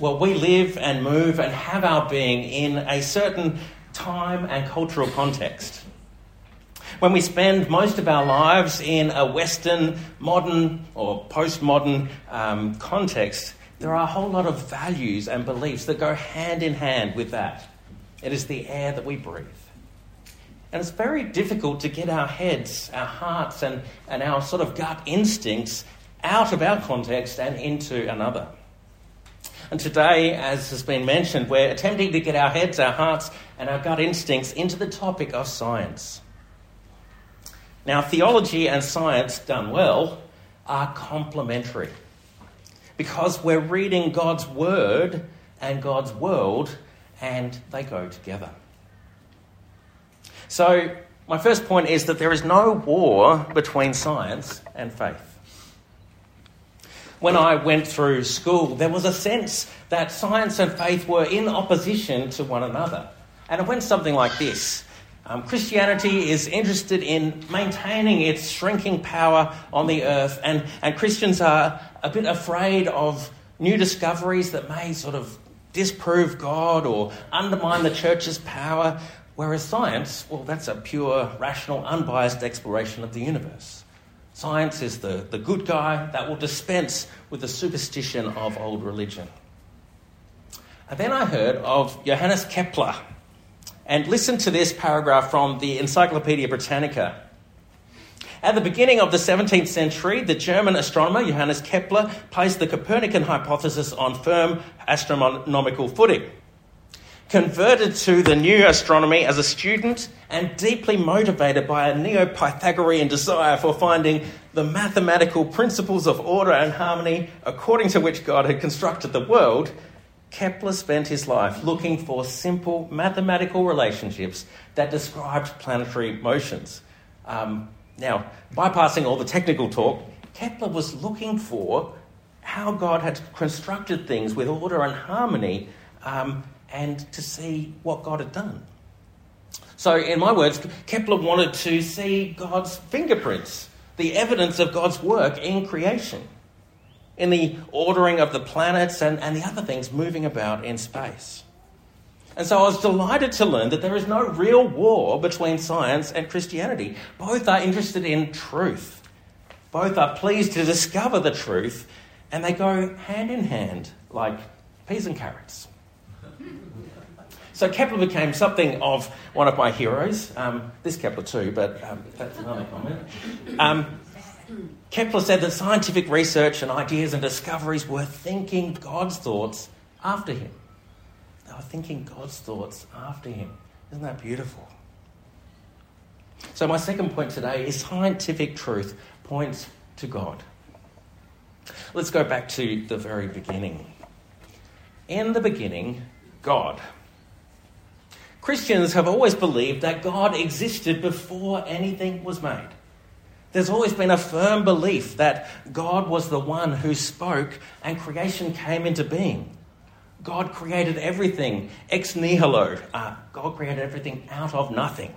well, we live and move and have our being in a certain time and cultural context. When we spend most of our lives in a Western, modern, or postmodern um, context, there are a whole lot of values and beliefs that go hand in hand with that. It is the air that we breathe. And it's very difficult to get our heads, our hearts, and, and our sort of gut instincts out of our context and into another. And today, as has been mentioned, we're attempting to get our heads, our hearts, and our gut instincts into the topic of science. Now, theology and science done well are complementary because we're reading God's word and God's world, and they go together. So, my first point is that there is no war between science and faith. When I went through school, there was a sense that science and faith were in opposition to one another. And it went something like this um, Christianity is interested in maintaining its shrinking power on the earth, and, and Christians are a bit afraid of new discoveries that may sort of disprove God or undermine the church's power. Whereas science, well, that's a pure, rational, unbiased exploration of the universe. Science is the, the good guy that will dispense with the superstition of old religion. And then I heard of Johannes Kepler. And listen to this paragraph from the Encyclopedia Britannica. At the beginning of the 17th century, the German astronomer Johannes Kepler placed the Copernican hypothesis on firm astronomical footing. Converted to the new astronomy as a student and deeply motivated by a Neo Pythagorean desire for finding the mathematical principles of order and harmony according to which God had constructed the world, Kepler spent his life looking for simple mathematical relationships that described planetary motions. Um, now, bypassing all the technical talk, Kepler was looking for how God had constructed things with order and harmony um, and to see what God had done. So, in my words, Kepler wanted to see God's fingerprints, the evidence of God's work in creation in the ordering of the planets and, and the other things moving about in space. And so I was delighted to learn that there is no real war between science and Christianity. Both are interested in truth, both are pleased to discover the truth, and they go hand in hand like peas and carrots. So Kepler became something of one of my heroes. Um, this Kepler too, but um, that's another comment. Um, Kepler said that scientific research and ideas and discoveries were thinking God's thoughts after him. They were thinking God's thoughts after him. Isn't that beautiful? So, my second point today is scientific truth points to God. Let's go back to the very beginning. In the beginning, God. Christians have always believed that God existed before anything was made. There's always been a firm belief that God was the one who spoke and creation came into being. God created everything ex nihilo. Uh, God created everything out of nothing.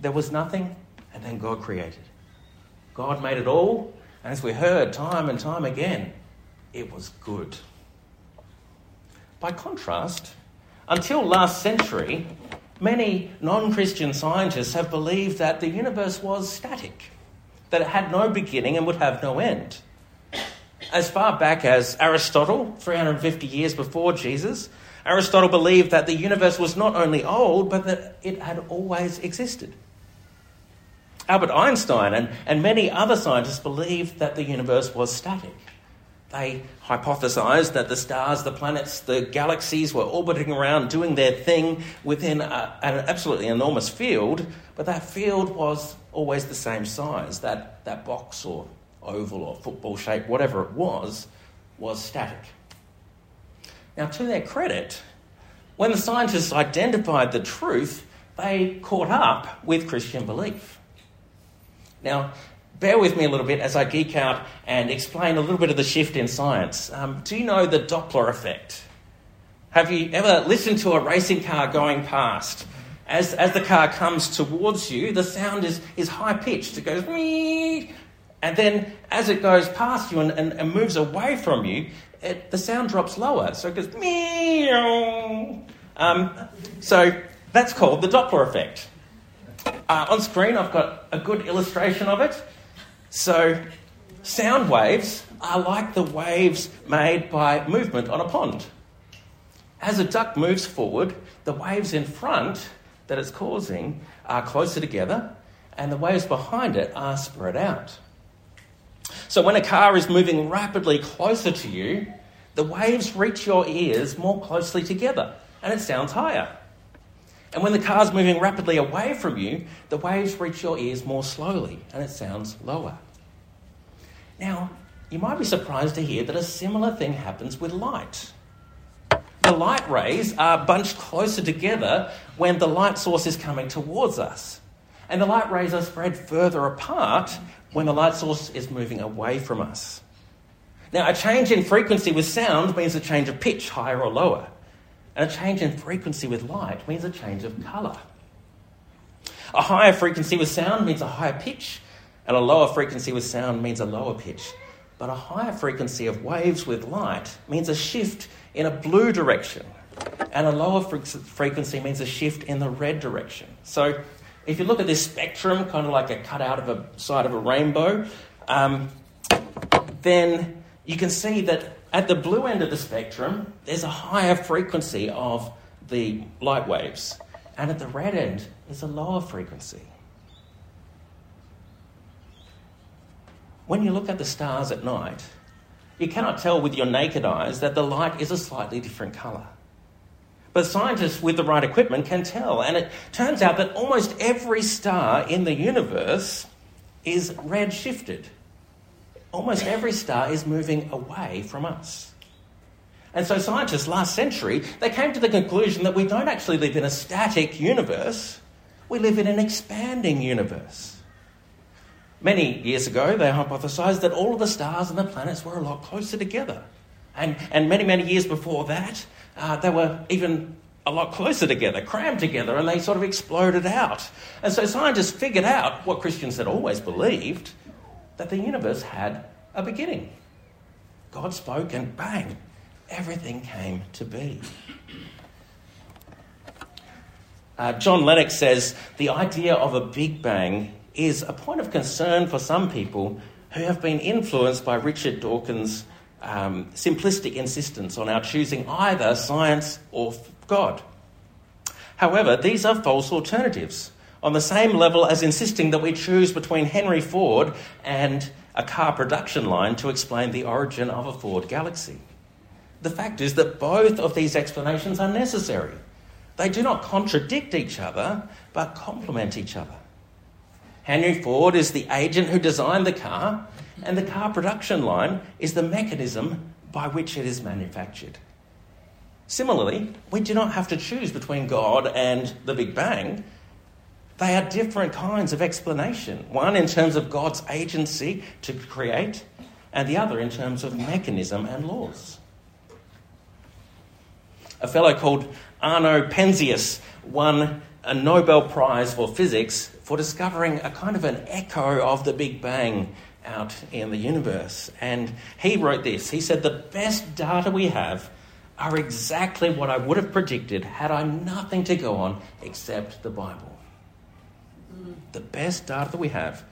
There was nothing, and then God created. God made it all, and as we heard time and time again, it was good. By contrast, until last century, Many non Christian scientists have believed that the universe was static, that it had no beginning and would have no end. As far back as Aristotle, 350 years before Jesus, Aristotle believed that the universe was not only old, but that it had always existed. Albert Einstein and, and many other scientists believed that the universe was static. They hypothesized that the stars, the planets, the galaxies were orbiting around doing their thing within a, an absolutely enormous field, but that field was always the same size. That, that box or oval or football shape, whatever it was, was static. Now, to their credit, when the scientists identified the truth, they caught up with Christian belief. Now, bear with me a little bit as I geek out and explain a little bit of the shift in science. Um, do you know the Doppler effect? Have you ever listened to a racing car going past? As, as the car comes towards you, the sound is, is high pitched. It goes, Mee! and then as it goes past you and, and, and moves away from you, it, the sound drops lower. So it goes meow. Um, so that's called the Doppler effect. Uh, on screen, I've got a good illustration of it. So, sound waves are like the waves made by movement on a pond. As a duck moves forward, the waves in front that it's causing are closer together, and the waves behind it are spread out. So, when a car is moving rapidly closer to you, the waves reach your ears more closely together, and it sounds higher. And when the car's moving rapidly away from you, the waves reach your ears more slowly and it sounds lower. Now, you might be surprised to hear that a similar thing happens with light. The light rays are bunched closer together when the light source is coming towards us. And the light rays are spread further apart when the light source is moving away from us. Now, a change in frequency with sound means a change of pitch, higher or lower. And a change in frequency with light means a change of colour. A higher frequency with sound means a higher pitch, and a lower frequency with sound means a lower pitch. But a higher frequency of waves with light means a shift in a blue direction, and a lower frequency means a shift in the red direction. So if you look at this spectrum, kind of like a cutout of a side of a rainbow, um, then you can see that at the blue end of the spectrum, there's a higher frequency of the light waves, and at the red end is a lower frequency. When you look at the stars at night, you cannot tell with your naked eyes that the light is a slightly different colour. But scientists with the right equipment can tell, and it turns out that almost every star in the universe is red shifted almost every star is moving away from us. And so scientists last century, they came to the conclusion that we don't actually live in a static universe, we live in an expanding universe. Many years ago, they hypothesized that all of the stars and the planets were a lot closer together. And, and many, many years before that, uh, they were even a lot closer together, crammed together, and they sort of exploded out. And so scientists figured out what Christians had always believed that the universe had a beginning. God spoke, and bang, everything came to be. Uh, John Lennox says the idea of a Big Bang is a point of concern for some people who have been influenced by Richard Dawkins' um, simplistic insistence on our choosing either science or God. However, these are false alternatives on the same level as insisting that we choose between Henry Ford and a car production line to explain the origin of a Ford Galaxy. The fact is that both of these explanations are necessary. They do not contradict each other, but complement each other. Henry Ford is the agent who designed the car, and the car production line is the mechanism by which it is manufactured. Similarly, we do not have to choose between God and the Big Bang they are different kinds of explanation. One in terms of God's agency to create, and the other in terms of mechanism and laws. A fellow called Arno Penzias won a Nobel Prize for Physics for discovering a kind of an echo of the Big Bang out in the universe. And he wrote this He said, The best data we have are exactly what I would have predicted had I nothing to go on except the Bible the best data that we have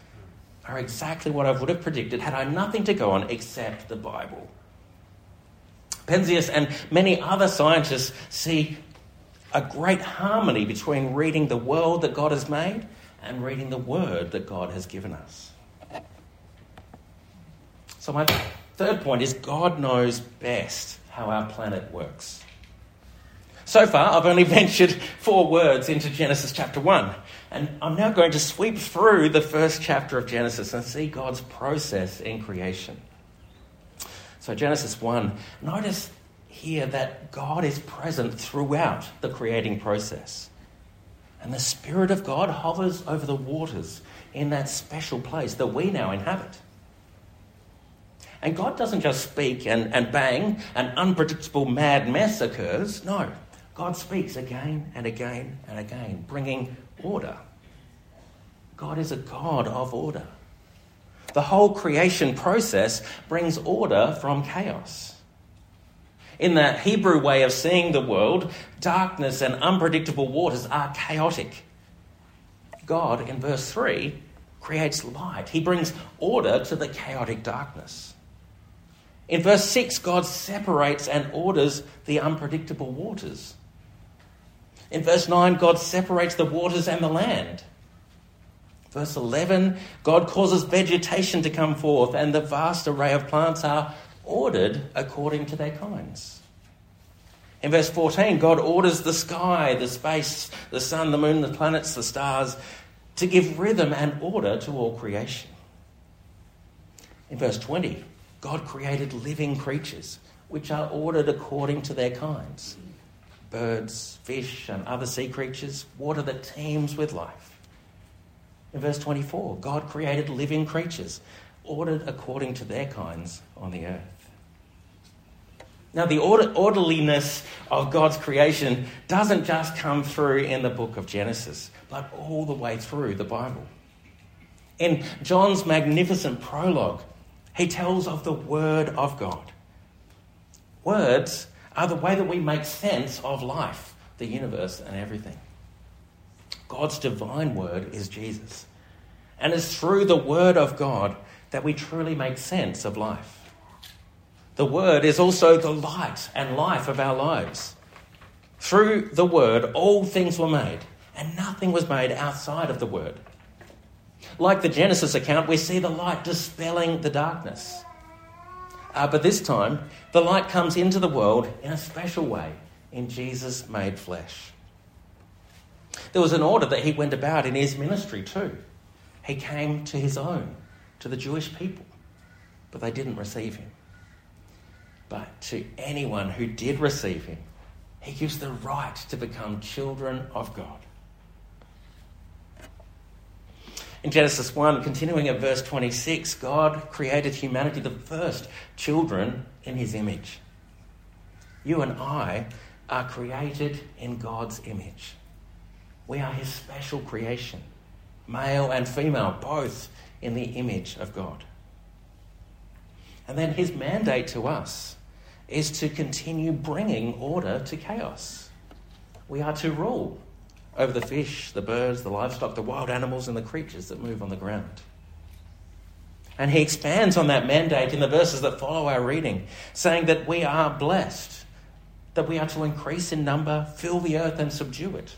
are exactly what I would have predicted had I nothing to go on except the Bible. Penzias and many other scientists see a great harmony between reading the world that God has made and reading the word that God has given us. So, my third point is God knows best how our planet works. So far, I've only ventured four words into Genesis chapter 1. And I'm now going to sweep through the first chapter of Genesis and see God's process in creation. So, Genesis 1, notice here that God is present throughout the creating process. And the Spirit of God hovers over the waters in that special place that we now inhabit. And God doesn't just speak and, and bang, an unpredictable mad mess occurs. No, God speaks again and again and again, bringing order. God is a God of order. The whole creation process brings order from chaos. In the Hebrew way of seeing the world, darkness and unpredictable waters are chaotic. God, in verse 3, creates light. He brings order to the chaotic darkness. In verse 6, God separates and orders the unpredictable waters. In verse 9, God separates the waters and the land. Verse 11, God causes vegetation to come forth, and the vast array of plants are ordered according to their kinds. In verse 14, God orders the sky, the space, the sun, the moon, the planets, the stars to give rhythm and order to all creation. In verse 20, God created living creatures which are ordered according to their kinds birds, fish, and other sea creatures, water that teems with life. In verse 24, God created living creatures ordered according to their kinds on the earth. Now, the order, orderliness of God's creation doesn't just come through in the book of Genesis, but all the way through the Bible. In John's magnificent prologue, he tells of the Word of God. Words are the way that we make sense of life, the universe, and everything. God's divine Word is Jesus. And it's through the Word of God that we truly make sense of life. The Word is also the light and life of our lives. Through the Word, all things were made, and nothing was made outside of the Word. Like the Genesis account, we see the light dispelling the darkness. Uh, but this time, the light comes into the world in a special way in Jesus made flesh. There was an order that he went about in his ministry too. He came to his own, to the Jewish people, but they didn't receive him. But to anyone who did receive him, he gives the right to become children of God. In Genesis 1, continuing at verse 26, God created humanity, the first children, in his image. You and I are created in God's image. We are his special creation, male and female, both in the image of God. And then his mandate to us is to continue bringing order to chaos. We are to rule over the fish, the birds, the livestock, the wild animals, and the creatures that move on the ground. And he expands on that mandate in the verses that follow our reading, saying that we are blessed, that we are to increase in number, fill the earth, and subdue it.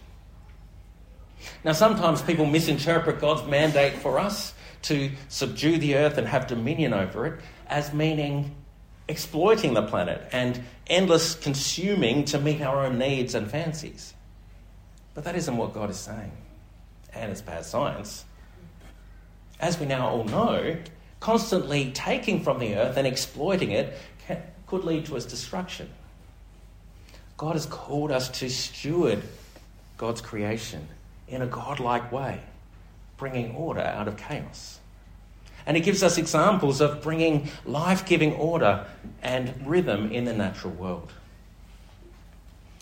Now, sometimes people misinterpret God's mandate for us to subdue the earth and have dominion over it as meaning exploiting the planet and endless consuming to meet our own needs and fancies. But that isn't what God is saying. And it's bad science. As we now all know, constantly taking from the earth and exploiting it can, could lead to its destruction. God has called us to steward God's creation in a godlike way, bringing order out of chaos. And he gives us examples of bringing life giving order and rhythm in the natural world.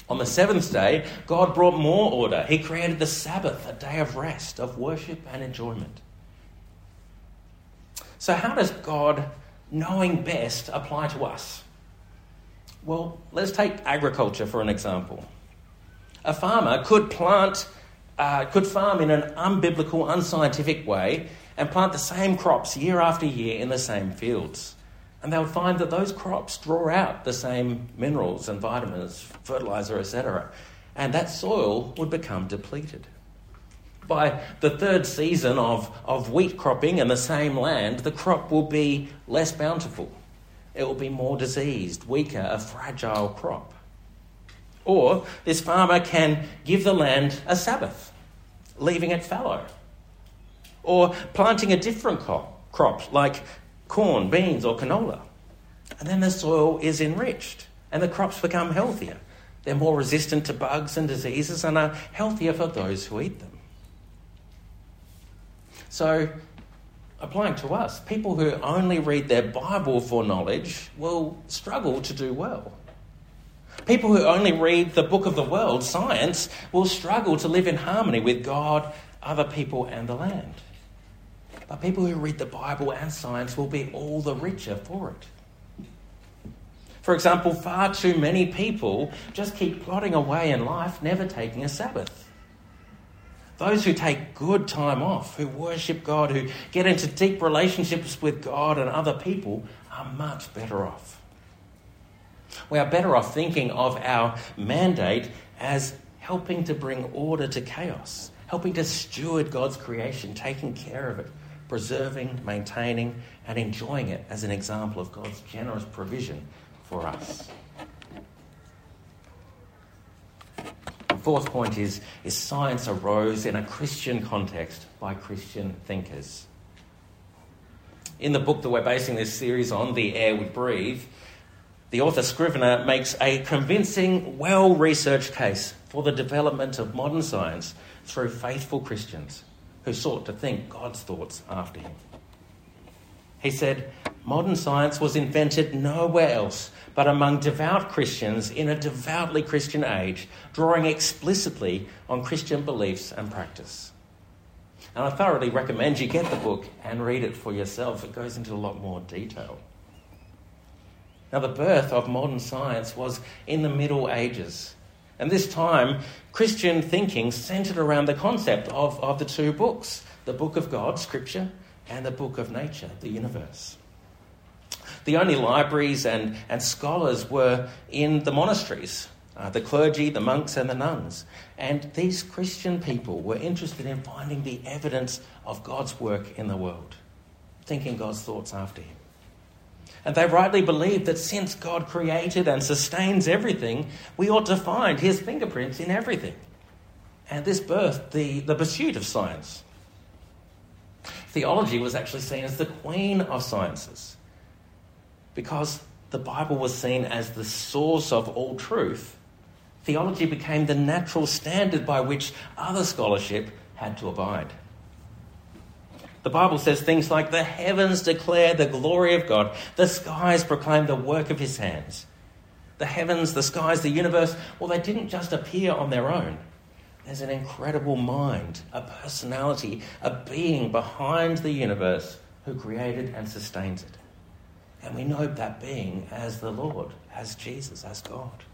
On the seventh day, God brought more order. He created the Sabbath, a day of rest, of worship and enjoyment. So, how does God, knowing best, apply to us? Well, let's take agriculture for an example. A farmer could plant, uh, could farm in an unbiblical, unscientific way and plant the same crops year after year in the same fields. And they would find that those crops draw out the same minerals and vitamins, fertilizer, etc. And that soil would become depleted. By the third season of, of wheat cropping in the same land, the crop will be less bountiful. It will be more diseased, weaker, a fragile crop. Or this farmer can give the land a Sabbath, leaving it fallow. Or planting a different crop, crop like corn, beans, or canola. And then the soil is enriched and the crops become healthier. They're more resistant to bugs and diseases and are healthier for those who eat them. So, applying to us, people who only read their Bible for knowledge will struggle to do well. People who only read the book of the world, science, will struggle to live in harmony with God, other people, and the land. But people who read the Bible and science will be all the richer for it. For example, far too many people just keep plodding away in life, never taking a Sabbath. Those who take good time off, who worship God, who get into deep relationships with God and other people, are much better off. We are better off thinking of our mandate as helping to bring order to chaos, helping to steward God's creation, taking care of it, preserving, maintaining, and enjoying it as an example of God's generous provision for us. The fourth point is, is science arose in a Christian context by Christian thinkers. In the book that we're basing this series on, The Air We Breathe, the author Scrivener makes a convincing, well researched case for the development of modern science through faithful Christians who sought to think God's thoughts after him. He said, Modern science was invented nowhere else but among devout Christians in a devoutly Christian age, drawing explicitly on Christian beliefs and practice. And I thoroughly recommend you get the book and read it for yourself. It goes into a lot more detail. Now, the birth of modern science was in the Middle Ages. And this time, Christian thinking centered around the concept of, of the two books the book of God, Scripture, and the book of nature, the universe. The only libraries and, and scholars were in the monasteries, uh, the clergy, the monks, and the nuns. And these Christian people were interested in finding the evidence of God's work in the world, thinking God's thoughts after Him. And they rightly believed that since God created and sustains everything, we ought to find his fingerprints in everything. And this birthed the, the pursuit of science. Theology was actually seen as the queen of sciences because the Bible was seen as the source of all truth. Theology became the natural standard by which other scholarship had to abide. The Bible says things like the heavens declare the glory of God, the skies proclaim the work of his hands. The heavens, the skies, the universe, well, they didn't just appear on their own. There's an incredible mind, a personality, a being behind the universe who created and sustains it. And we know that being as the Lord, as Jesus, as God.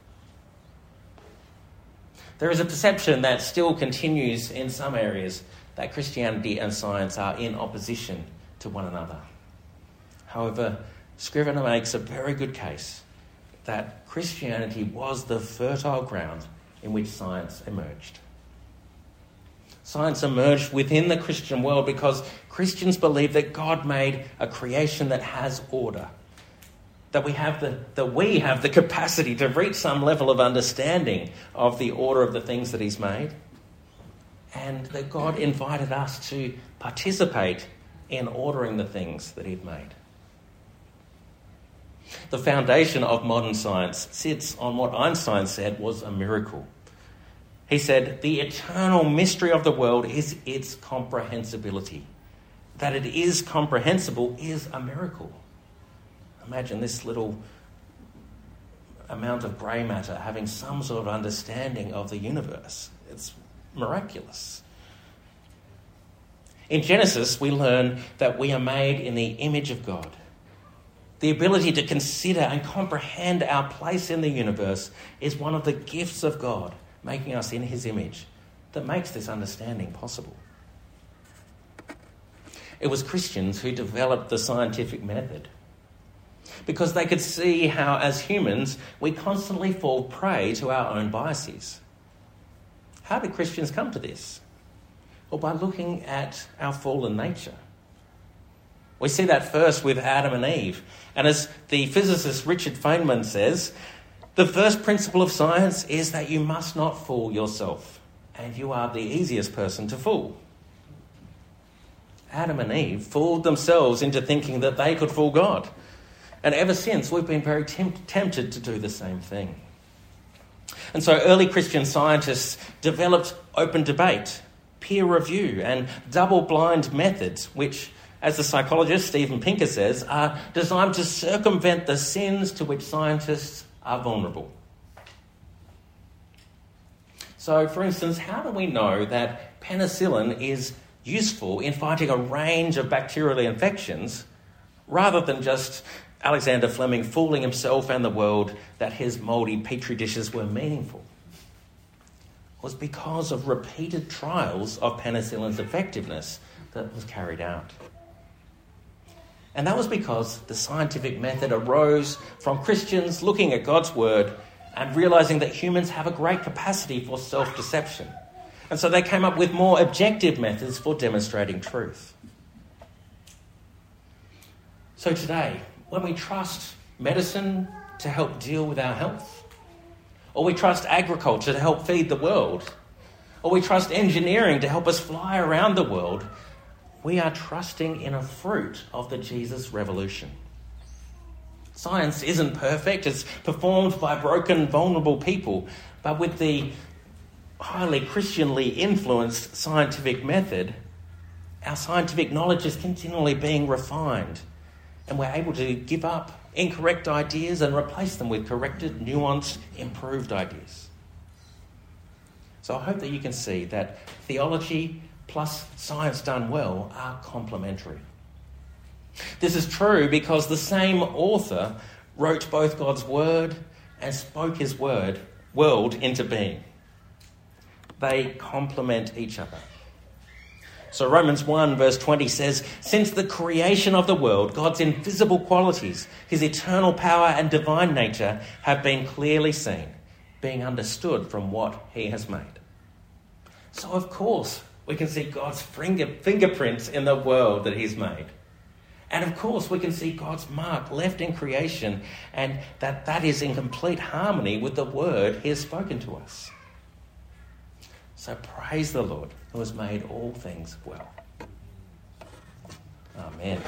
There is a perception that still continues in some areas that Christianity and science are in opposition to one another. However, Scrivener makes a very good case that Christianity was the fertile ground in which science emerged. Science emerged within the Christian world because Christians believe that God made a creation that has order. That we have the, that we have the capacity to reach some level of understanding of the order of the things that He's made and that God invited us to participate in ordering the things that He'd made. The foundation of modern science sits on what Einstein said was a miracle. He said, The eternal mystery of the world is its comprehensibility. That it is comprehensible is a miracle. Imagine this little amount of grey matter having some sort of understanding of the universe. It's miraculous. In Genesis, we learn that we are made in the image of God. The ability to consider and comprehend our place in the universe is one of the gifts of God, making us in His image, that makes this understanding possible. It was Christians who developed the scientific method because they could see how, as humans, we constantly fall prey to our own biases. How did Christians come to this? Well, by looking at our fallen nature. We see that first with Adam and Eve. And as the physicist Richard Feynman says, the first principle of science is that you must not fool yourself, and you are the easiest person to fool. Adam and Eve fooled themselves into thinking that they could fool God. And ever since, we've been very temp- tempted to do the same thing. And so early Christian scientists developed open debate, peer review, and double blind methods, which, as the psychologist Steven Pinker says, are designed to circumvent the sins to which scientists are vulnerable. So, for instance, how do we know that penicillin is useful in fighting a range of bacterial infections rather than just Alexander Fleming fooling himself and the world that his mouldy petri dishes were meaningful was because of repeated trials of penicillin's effectiveness that was carried out. And that was because the scientific method arose from Christians looking at God's word and realizing that humans have a great capacity for self deception. And so they came up with more objective methods for demonstrating truth. So today, when we trust medicine to help deal with our health, or we trust agriculture to help feed the world, or we trust engineering to help us fly around the world, we are trusting in a fruit of the Jesus revolution. Science isn't perfect, it's performed by broken, vulnerable people, but with the highly Christianly influenced scientific method, our scientific knowledge is continually being refined, and we're able to give up incorrect ideas and replace them with corrected, nuanced, improved ideas. So I hope that you can see that theology plus science done well are complementary. This is true because the same author wrote both God's word and spoke his word world into being. They complement each other. So Romans 1 verse 20 says, Since the creation of the world, God's invisible qualities, his eternal power and divine nature have been clearly seen, being understood from what he has made. So of course, we can see God's finger, fingerprints in the world that he's made. And of course, we can see God's mark left in creation, and that that is in complete harmony with the word he has spoken to us. So praise the Lord who has made all things well. Amen.